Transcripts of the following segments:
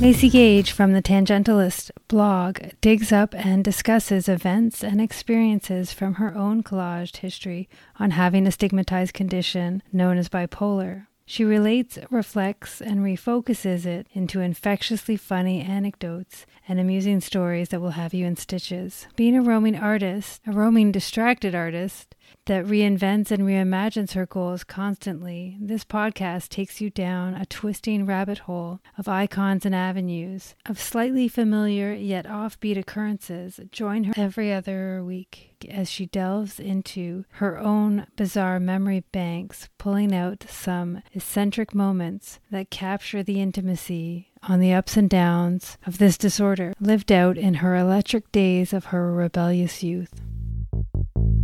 Macy Gage from the Tangentialist blog digs up and discusses events and experiences from her own collaged history on having a stigmatized condition known as bipolar. She relates, reflects, and refocuses it into infectiously funny anecdotes and amusing stories that will have you in stitches. Being a roaming artist, a roaming distracted artist, that reinvents and reimagines her goals constantly, this podcast takes you down a twisting rabbit hole of icons and avenues, of slightly familiar yet offbeat occurrences. Join her every other week as she delves into her own bizarre memory banks, pulling out some eccentric moments that capture the intimacy on the ups and downs of this disorder lived out in her electric days of her rebellious youth.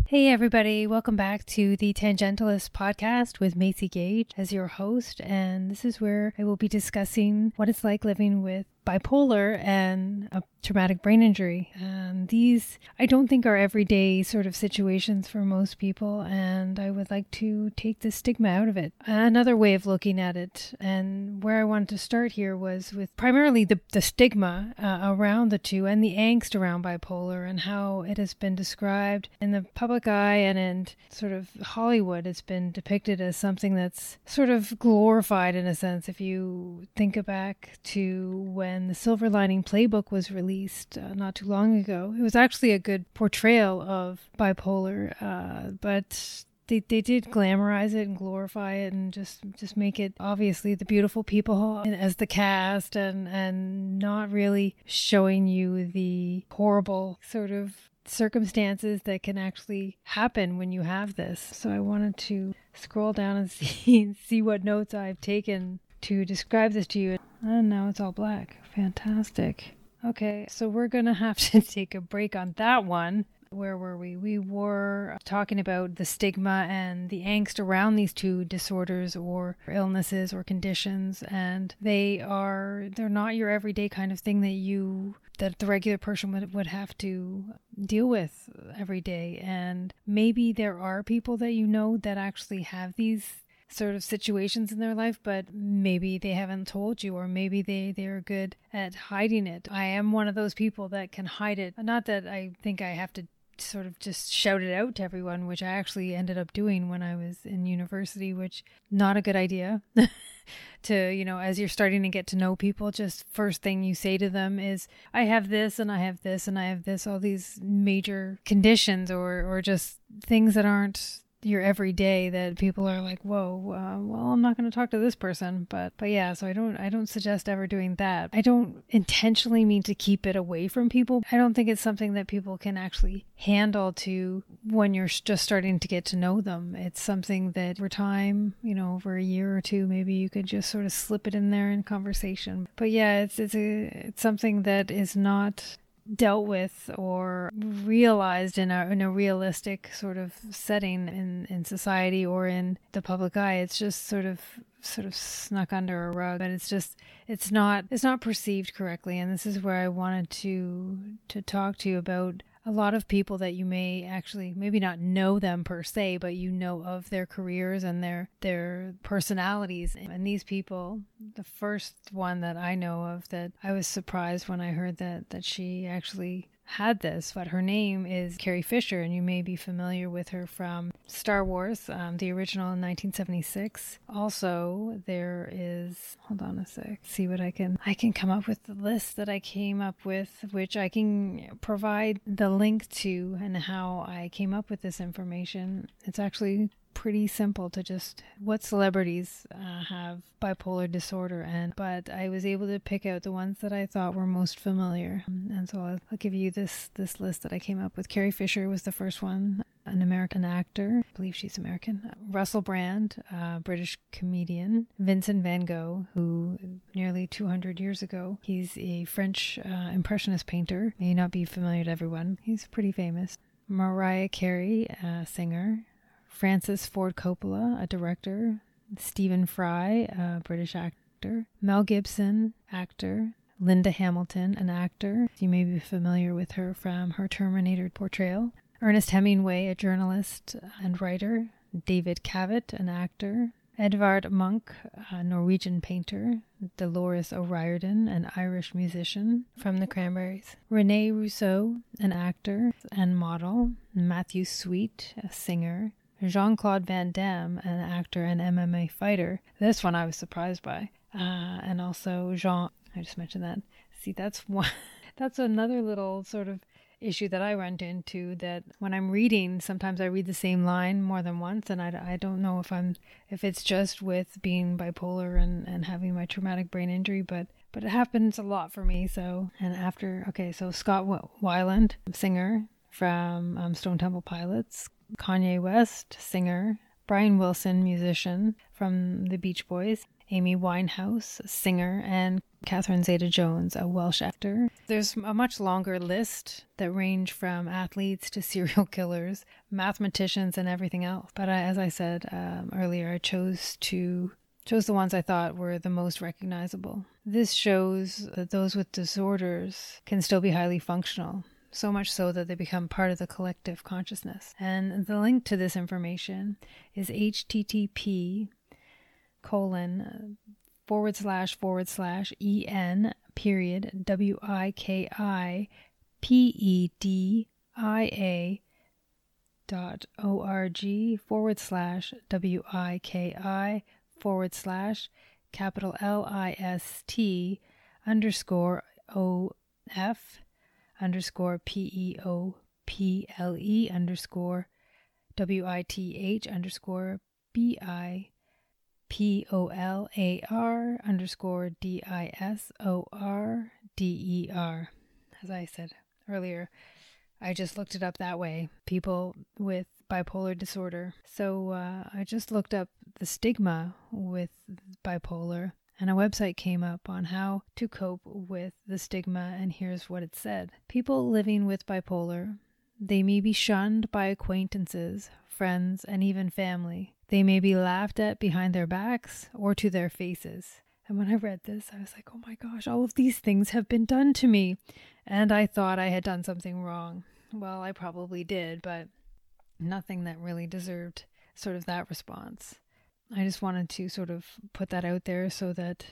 Hey, everybody, welcome back to the Tangentialist podcast with Macy Gage as your host. And this is where I will be discussing what it's like living with bipolar and a traumatic brain injury. And these, I don't think, are everyday sort of situations for most people. And I would like to take the stigma out of it. Another way of looking at it, and where I wanted to start here was with primarily the, the stigma uh, around the two and the angst around bipolar and how it has been described in the public eye and in sort of Hollywood. It's been depicted as something that's sort of glorified in a sense. If you think back to when when the Silver Lining Playbook was released uh, not too long ago. It was actually a good portrayal of bipolar, uh, but they, they did glamorize it and glorify it and just just make it obviously the beautiful people as the cast and and not really showing you the horrible sort of circumstances that can actually happen when you have this. So I wanted to scroll down and see see what notes I've taken to describe this to you. And now it's all black. Fantastic. Okay, so we're going to have to take a break on that one. Where were we? We were talking about the stigma and the angst around these two disorders or illnesses or conditions and they are they're not your everyday kind of thing that you that the regular person would, would have to deal with every day and maybe there are people that you know that actually have these sort of situations in their life, but maybe they haven't told you, or maybe they, they're good at hiding it. I am one of those people that can hide it. Not that I think I have to sort of just shout it out to everyone, which I actually ended up doing when I was in university, which not a good idea. to, you know, as you're starting to get to know people, just first thing you say to them is, I have this and I have this and I have this, all these major conditions or or just things that aren't your everyday that people are like, whoa, uh, well, I'm not going to talk to this person, but but yeah, so I don't I don't suggest ever doing that. I don't intentionally mean to keep it away from people. I don't think it's something that people can actually handle to when you're just starting to get to know them. It's something that over time, you know, over a year or two, maybe you could just sort of slip it in there in conversation. But yeah, it's it's a it's something that is not dealt with or realized in a in a realistic sort of setting in in society or in the public eye it's just sort of sort of snuck under a rug. But it's just it's not it's not perceived correctly. And this is where I wanted to to talk to you about a lot of people that you may actually maybe not know them per se but you know of their careers and their their personalities. And these people the first one that I know of that I was surprised when I heard that that she actually had this, but her name is Carrie Fisher, and you may be familiar with her from Star Wars, um, the original in 1976. Also, there is hold on a sec, see what I can I can come up with the list that I came up with, which I can provide the link to and how I came up with this information. It's actually pretty simple to just what celebrities uh, have bipolar disorder and but I was able to pick out the ones that I thought were most familiar. And so I'll, I'll give you this this list that I came up with. Carrie Fisher was the first one an American actor. I believe she's American. Russell Brand British comedian. Vincent van Gogh who nearly 200 years ago he's a French uh, impressionist painter. May not be familiar to everyone. He's pretty famous. Mariah Carey, a singer, Francis Ford Coppola, a director, Stephen Fry, a British actor, Mel Gibson, actor, Linda Hamilton, an actor. You may be familiar with her from her Terminator portrayal. Ernest Hemingway, a journalist and writer. David Cavett, an actor. Edvard Munch, a Norwegian painter, Dolores O'Riordan, an Irish musician from the Cranberries, Rene Russo, an actor and model, Matthew Sweet, a singer, Jean Claude Van Damme, an actor and MMA fighter. This one I was surprised by. Uh, and also Jean, I just mentioned that. See, that's one, that's another little sort of issue that I run into that when I'm reading, sometimes I read the same line more than once, and I, I don't know if I'm if it's just with being bipolar and, and having my traumatic brain injury, but but it happens a lot for me. So and after okay, so Scott Weiland, singer from um, Stone Temple Pilots, Kanye West, singer, Brian Wilson, musician from the Beach Boys, Amy Winehouse, singer, and Catherine Zeta Jones, a Welsh actor. There's a much longer list that range from athletes to serial killers, mathematicians, and everything else. But I, as I said um, earlier, I chose to chose the ones I thought were the most recognizable. This shows that those with disorders can still be highly functional so much so that they become part of the collective consciousness. And the link to this information is http colon forward slash forward slash en period w i k i p e d i a dot o r g forward slash w i k i forward slash capital L I S T underscore O F underscore P E O P L E underscore W I T H underscore B I P O L A R underscore D I S O R D E R. As I said earlier, I just looked it up that way. People with bipolar disorder. So uh, I just looked up the stigma with bipolar and a website came up on how to cope with the stigma, and here's what it said People living with bipolar, they may be shunned by acquaintances, friends, and even family. They may be laughed at behind their backs or to their faces. And when I read this, I was like, oh my gosh, all of these things have been done to me. And I thought I had done something wrong. Well, I probably did, but nothing that really deserved sort of that response. I just wanted to sort of put that out there so that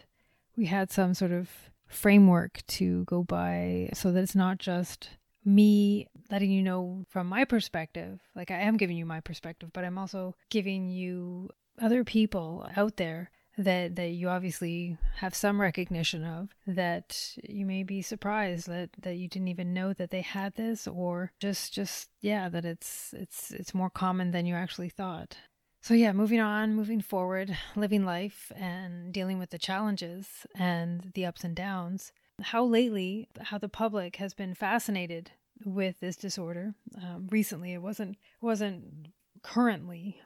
we had some sort of framework to go by so that it's not just me letting you know from my perspective. Like I am giving you my perspective, but I'm also giving you other people out there that that you obviously have some recognition of that you may be surprised that that you didn't even know that they had this or just just yeah that it's it's it's more common than you actually thought so, yeah, moving on, moving forward, living life and dealing with the challenges and the ups and downs. How lately, how the public has been fascinated with this disorder. Um, recently, it wasn't wasn't currently,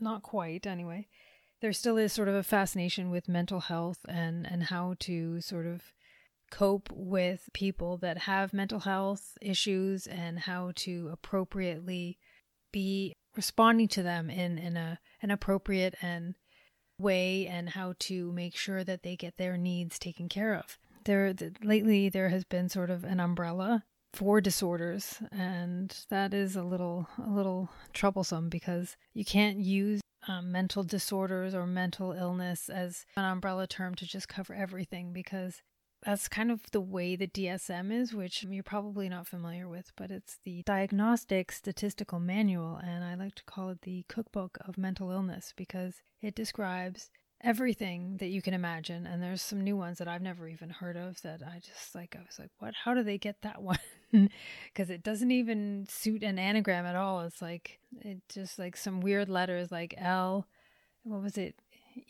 not quite anyway. There still is sort of a fascination with mental health and and how to sort of cope with people that have mental health issues and how to appropriately be responding to them in, in a an appropriate and way and how to make sure that they get their needs taken care of. There lately there has been sort of an umbrella for disorders and that is a little a little troublesome because you can't use um, mental disorders or mental illness as an umbrella term to just cover everything because that's kind of the way the DSM is, which you're probably not familiar with, but it's the Diagnostic Statistical Manual, and I like to call it the cookbook of mental illness because it describes everything that you can imagine and there's some new ones that I've never even heard of that I just like I was like what? How do they get that one? Because it doesn't even suit an anagram at all. It's like it just like some weird letters like L what was it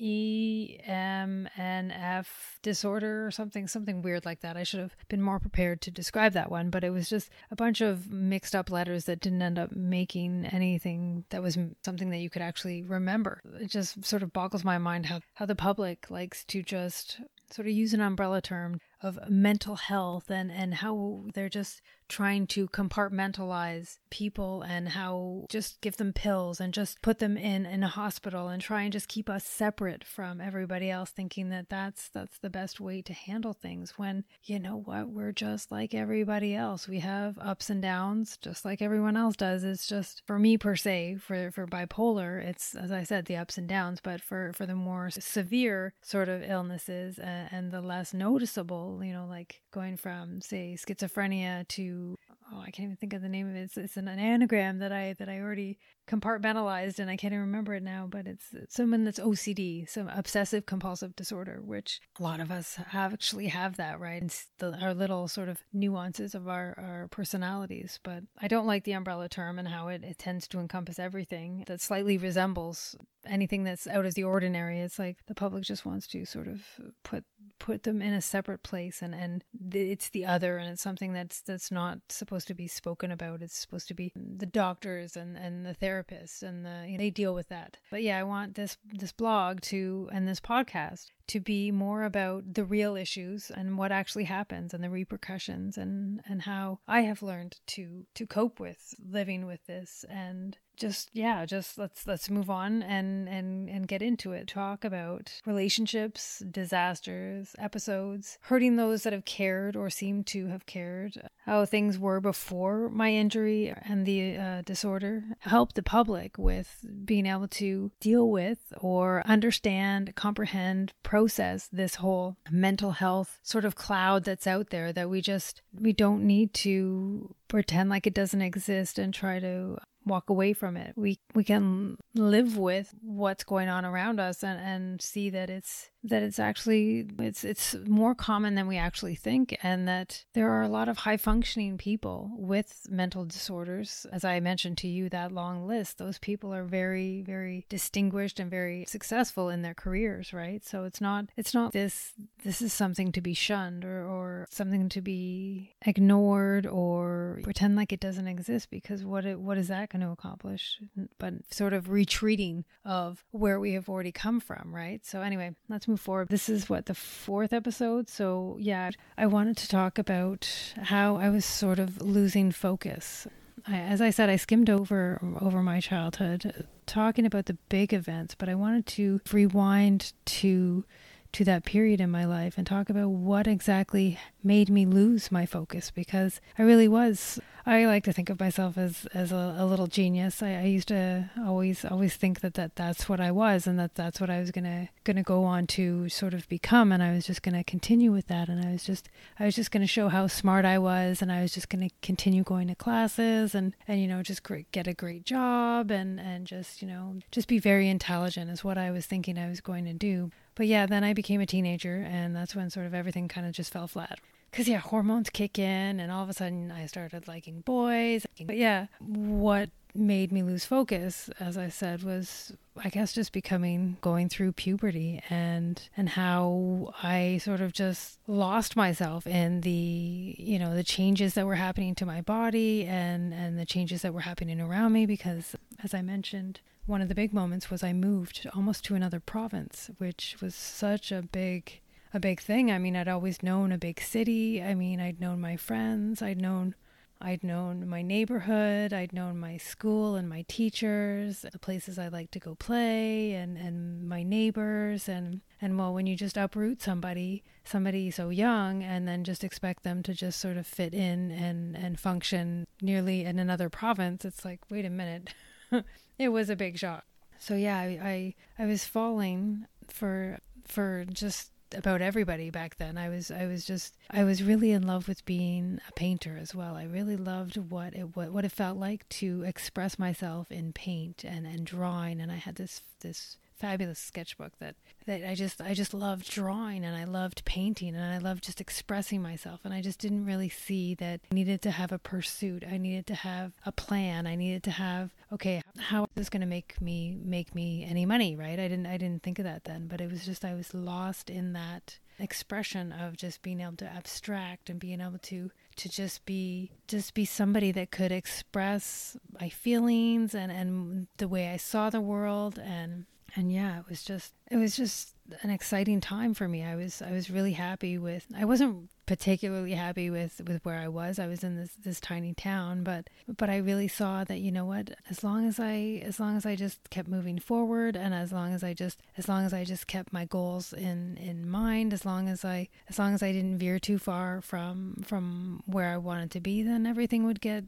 EMNF disorder or something, something weird like that. I should have been more prepared to describe that one, but it was just a bunch of mixed up letters that didn't end up making anything that was something that you could actually remember. It just sort of boggles my mind how, how the public likes to just sort of use an umbrella term of mental health and and how they're just trying to compartmentalize people and how just give them pills and just put them in in a hospital and try and just keep us separate from everybody else thinking that that's that's the best way to handle things when you know what we're just like everybody else. We have ups and downs just like everyone else does. It's just for me per se for for bipolar it's as i said the ups and downs but for for the more severe sort of illnesses and, and the less noticeable you know like going from say schizophrenia to oh I can't even think of the name of it. It's, it's an anagram that I that I already compartmentalized and I can't even remember it now, but it's, it's someone that's OCD, some obsessive compulsive disorder, which a lot of us have actually have that, right? It's the, our little sort of nuances of our, our personalities. But I don't like the umbrella term and how it, it tends to encompass everything that slightly resembles anything that's out of the ordinary. It's like the public just wants to sort of put put them in a separate place and and it's the other and it's something that's that's not supposed to be spoken about. It's supposed to be the doctors and and the therapists and the, you know, they deal with that. But yeah, I want this this blog to and this podcast to be more about the real issues and what actually happens and the repercussions and and how I have learned to to cope with living with this and just yeah just let's let's move on and and and get into it. Talk about relationships disasters episodes hurting those that have cared or seem to have cared how things were before my injury and the uh, disorder. Help the public with being able to deal with or understand comprehend process this whole mental health sort of cloud that's out there that we just we don't need to pretend like it doesn't exist and try to walk away from it. We we can live with what's going on around us and, and see that it's that it's actually it's it's more common than we actually think and that there are a lot of high functioning people with mental disorders as i mentioned to you that long list those people are very very distinguished and very successful in their careers right so it's not it's not this this is something to be shunned or, or something to be ignored or pretend like it doesn't exist because what it, what is that to accomplish but sort of retreating of where we have already come from right so anyway let's move forward. This is what the fourth episode. So, yeah, I wanted to talk about how I was sort of losing focus. I, as I said, I skimmed over over my childhood, uh, talking about the big events, but I wanted to rewind to to that period in my life and talk about what exactly made me lose my focus because I really was I like to think of myself as as a, a little genius. I, I, used to always always think that, that that's what I was and that that's what I was gonna gonna go on to sort of become, and I was just gonna continue with that. And I was just I was just gonna show how smart I was, and I was just gonna continue going to classes and and you know just get a great job and and just you know just be very intelligent is what I was thinking I was going to do. But yeah, then I became a teenager, and that's when sort of everything kind of just fell flat because yeah, hormones kick in, and all of a sudden I started liking boys. But yeah, what made me lose focus, as I said, was I guess just becoming going through puberty and and how I sort of just lost myself in the you know the changes that were happening to my body and and the changes that were happening around me because as I mentioned one of the big moments was I moved almost to another province which was such a big a big thing. I mean, I'd always known a big city. I mean, I'd known my friends. I'd known I'd known my neighborhood, I'd known my school and my teachers, the places I like to go play and, and my neighbors and and well when you just uproot somebody, somebody so young and then just expect them to just sort of fit in and, and function nearly in another province, it's like, wait a minute. it was a big shock. So yeah, I, I I was falling for for just about everybody back then. I was I was just I was really in love with being a painter as well. I really loved what it what, what it felt like to express myself in paint and and drawing and I had this this fabulous sketchbook that that I just I just loved drawing and I loved painting and I loved just expressing myself and I just didn't really see that I needed to have a pursuit. I needed to have a plan. I needed to have okay, how is this going to make me make me any money, right? I didn't I didn't think of that then, but it was just I was lost in that expression of just being able to abstract and being able to to just be just be somebody that could express my feelings and and the way I saw the world and and yeah, it was just it was just an exciting time for me. I was I was really happy with I wasn't particularly happy with with where I was. I was in this this tiny town, but but I really saw that you know what, as long as I as long as I just kept moving forward and as long as I just as long as I just kept my goals in in mind, as long as I as long as I didn't veer too far from from where I wanted to be, then everything would get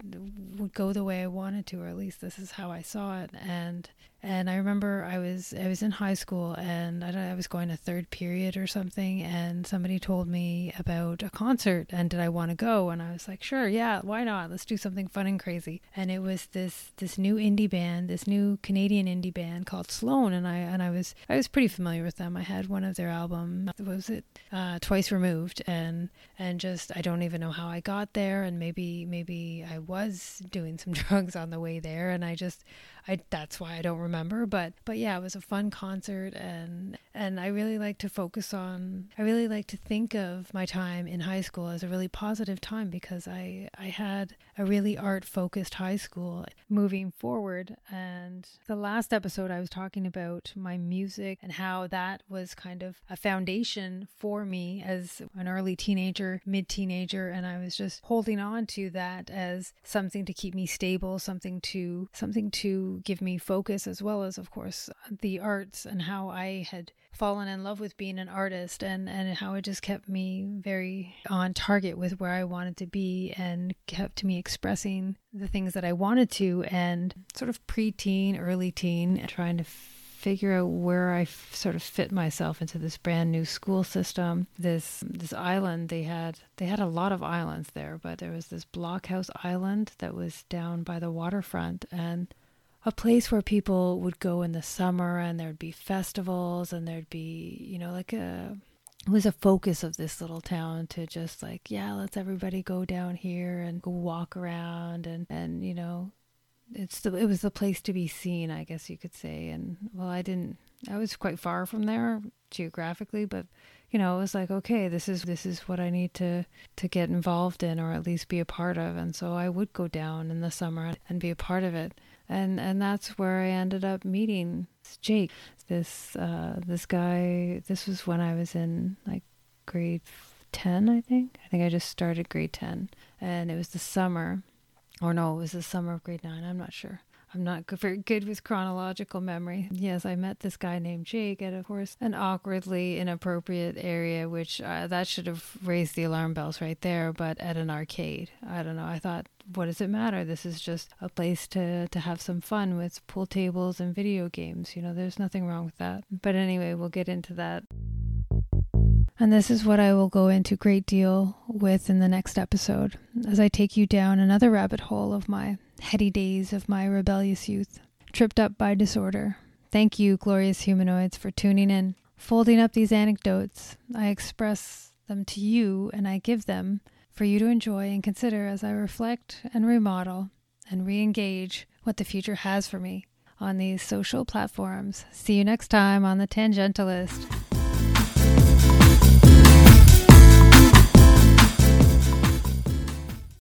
would go the way I wanted to, or at least this is how I saw it. And and I remember I was I was in high school and I, I was going to third period or something, and somebody told me about a concert and did I want to go? And I was like, sure, yeah, why not? Let's do something fun and crazy. And it was this this new indie band, this new Canadian indie band called Sloan, and I and I was I was pretty familiar with them. I had one of their albums, was it uh, Twice Removed, and and just I don't even know how I got there, and maybe maybe I was doing some drugs on the way there, and I just I that's why I don't remember, but but yeah, it was a fun concert and and I really like to focus on I really like to think of my time in high school as a really positive time because I I had a really art focused high school moving forward. And the last episode I was talking about my music and how that was kind of a foundation for me as an early teenager, mid teenager and I was just holding on to that as something to keep me stable, something to something to give me focus as well as of course the arts and how I had fallen in love with being an artist and and how it just kept me very on target with where I wanted to be and kept me expressing the things that I wanted to and sort of preteen early teen trying to figure out where I f- sort of fit myself into this brand new school system. This this island they had they had a lot of islands there, but there was this blockhouse island that was down by the waterfront and a place where people would go in the summer and there'd be festivals and there'd be, you know, like a it was a focus of this little town to just like, yeah, let's everybody go down here and go walk around and and you know, it's the it was the place to be seen, I guess you could say. And well, I didn't I was quite far from there geographically, but you know, it was like, okay, this is this is what I need to to get involved in or at least be a part of. And so I would go down in the summer and be a part of it and and that's where I ended up meeting Jake. This uh, this guy. This was when I was in like grade ten, I think. I think I just started grade ten, and it was the summer, or no, it was the summer of grade nine. I'm not sure. I'm not very good with chronological memory. Yes, I met this guy named Jake at, of course, an awkwardly inappropriate area, which uh, that should have raised the alarm bells right there, but at an arcade. I don't know. I thought, what does it matter? This is just a place to, to have some fun with pool tables and video games. You know, there's nothing wrong with that. But anyway, we'll get into that. And this is what I will go into great deal with in the next episode as I take you down another rabbit hole of my heady days of my rebellious youth, tripped up by disorder. Thank you, glorious humanoids, for tuning in. Folding up these anecdotes, I express them to you and I give them for you to enjoy and consider as I reflect and remodel and re engage what the future has for me on these social platforms. See you next time on The Tangentialist.